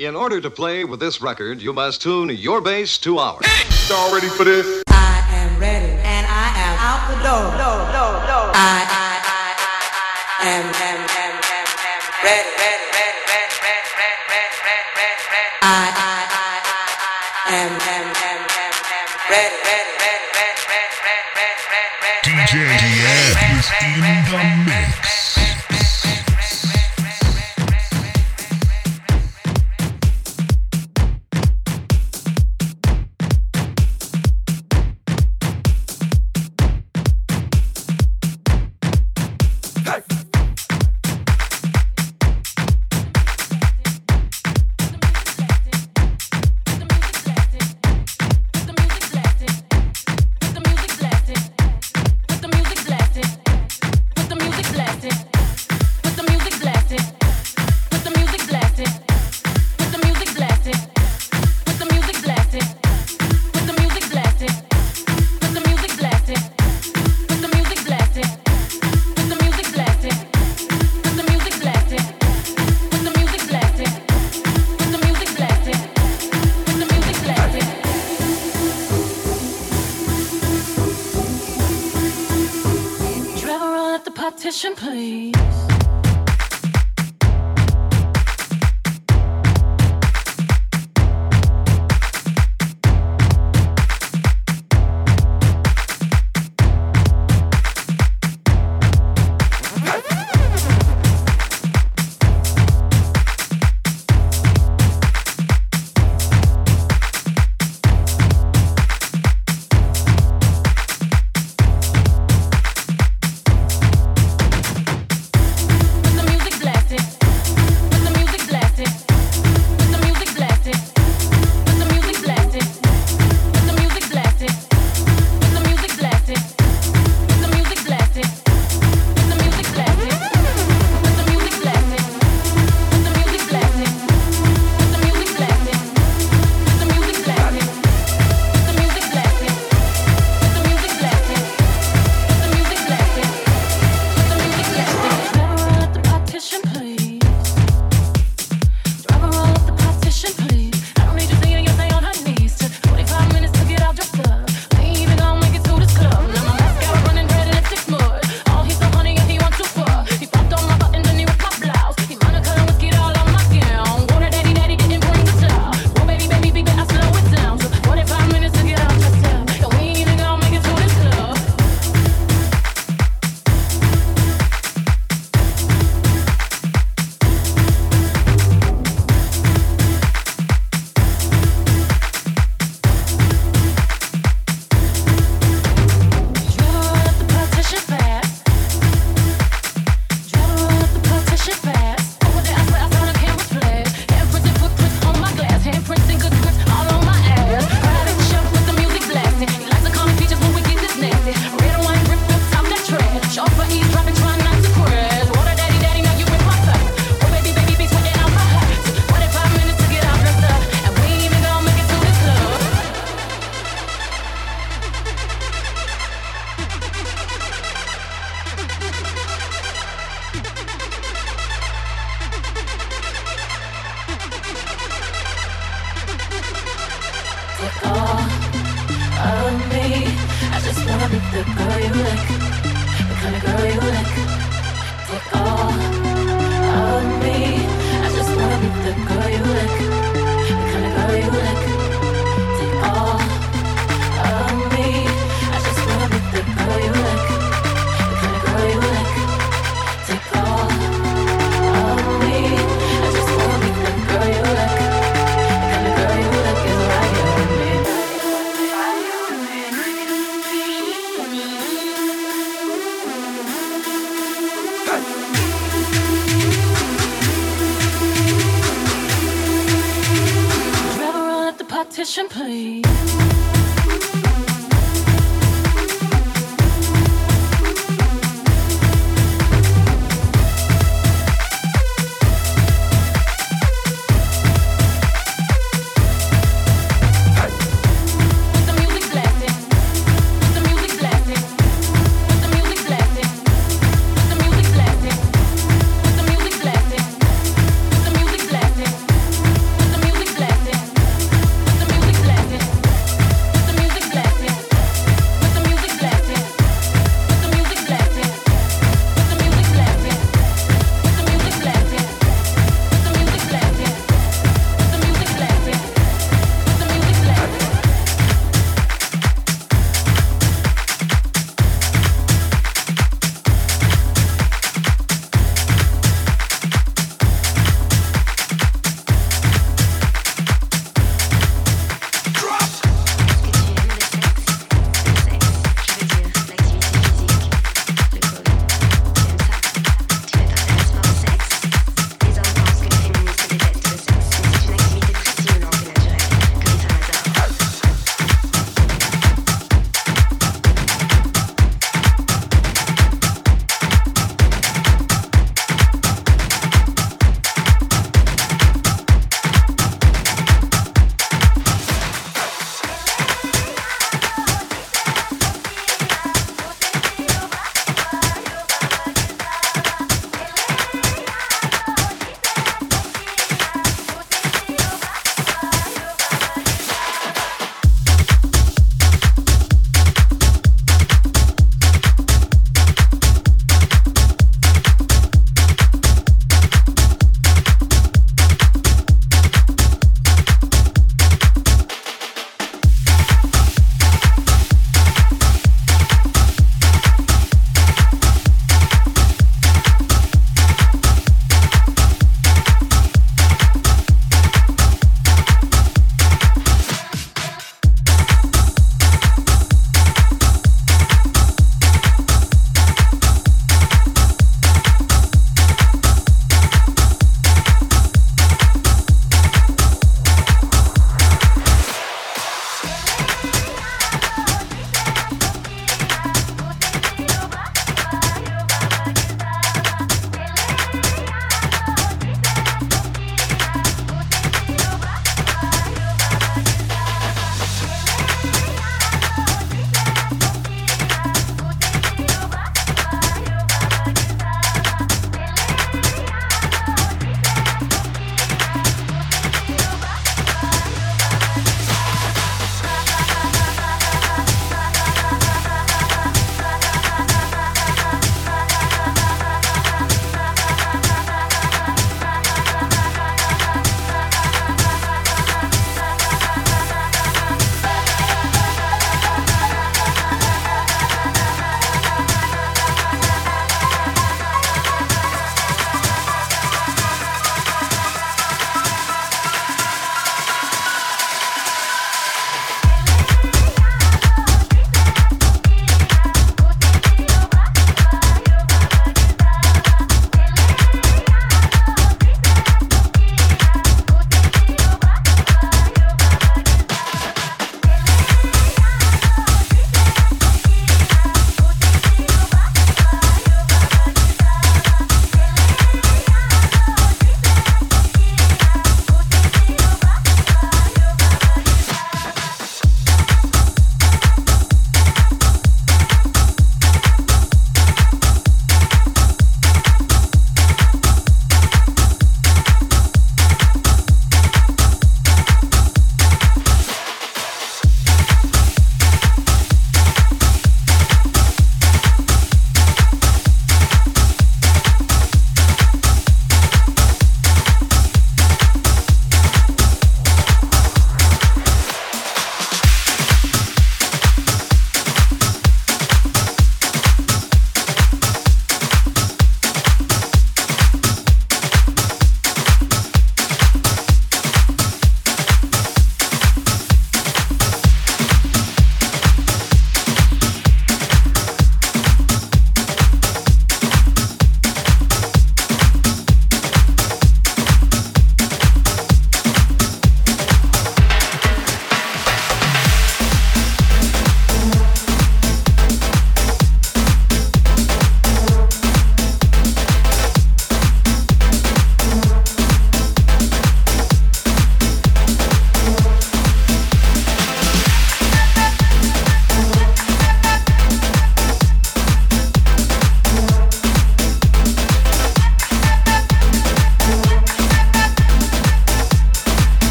In order to play with this record, you must tune your bass to ours. Hey! Y'all ready for this? I am ready, and I am out the door. No, no, no. I, I, I, I, I am, am, am, am, am ready. ready.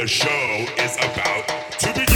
The show is about to begin.